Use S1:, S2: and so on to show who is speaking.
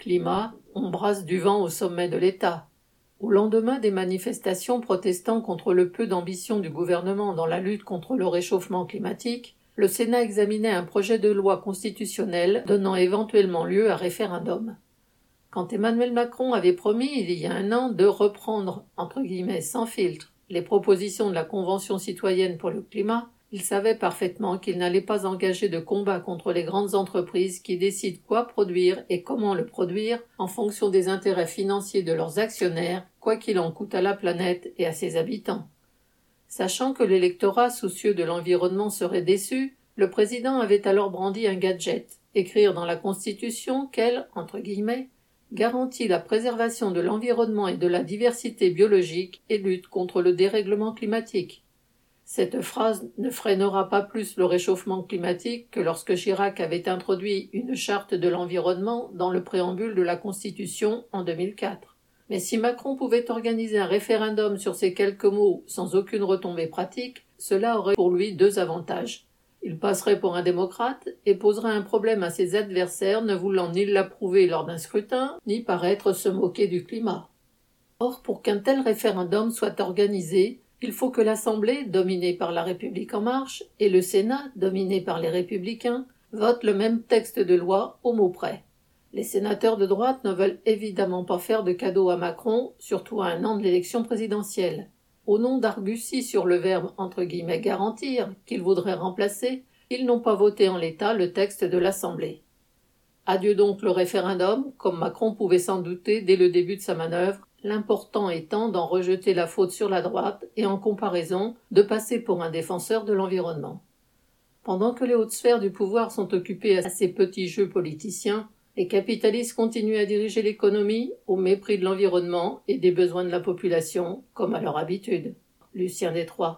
S1: climat, on brasse du vent au sommet de l'État. Au lendemain des manifestations protestant contre le peu d'ambition du gouvernement dans la lutte contre le réchauffement climatique, le Sénat examinait un projet de loi constitutionnelle donnant éventuellement lieu à référendum. Quand Emmanuel Macron avait promis il y a un an de reprendre, entre guillemets, sans filtre, les propositions de la Convention citoyenne pour le climat, il savait parfaitement qu'il n'allait pas engager de combat contre les grandes entreprises qui décident quoi produire et comment le produire en fonction des intérêts financiers de leurs actionnaires, quoi qu'il en coûte à la planète et à ses habitants. Sachant que l'électorat soucieux de l'environnement serait déçu, le président avait alors brandi un gadget, écrire dans la Constitution qu'elle, entre guillemets, garantit la préservation de l'environnement et de la diversité biologique et lutte contre le dérèglement climatique. Cette phrase ne freinera pas plus le réchauffement climatique que lorsque Chirac avait introduit une charte de l'environnement dans le préambule de la Constitution en 2004. Mais si Macron pouvait organiser un référendum sur ces quelques mots sans aucune retombée pratique, cela aurait pour lui deux avantages. Il passerait pour un démocrate et poserait un problème à ses adversaires ne voulant ni l'approuver lors d'un scrutin, ni paraître se moquer du climat. Or, pour qu'un tel référendum soit organisé, il faut que l'Assemblée, dominée par la République en marche, et le Sénat, dominé par les républicains, votent le même texte de loi au mot près. Les sénateurs de droite ne veulent évidemment pas faire de cadeau à Macron, surtout à un an de l'élection présidentielle. Au nom d'argussie sur le verbe entre guillemets garantir qu'ils voudraient remplacer, ils n'ont pas voté en l'état le texte de l'Assemblée. Adieu donc le référendum, comme Macron pouvait s'en douter dès le début de sa manœuvre, l'important étant d'en rejeter la faute sur la droite et en comparaison de passer pour un défenseur de l'environnement. Pendant que les hautes sphères du pouvoir sont occupées à ces petits jeux politiciens, les capitalistes continuent à diriger l'économie au mépris de l'environnement et des besoins de la population, comme à leur habitude. Lucien Détroit.